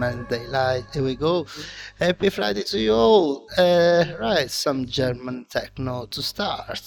Monday night. Here we go. Happy Friday to you all. Uh, right, some German techno to start.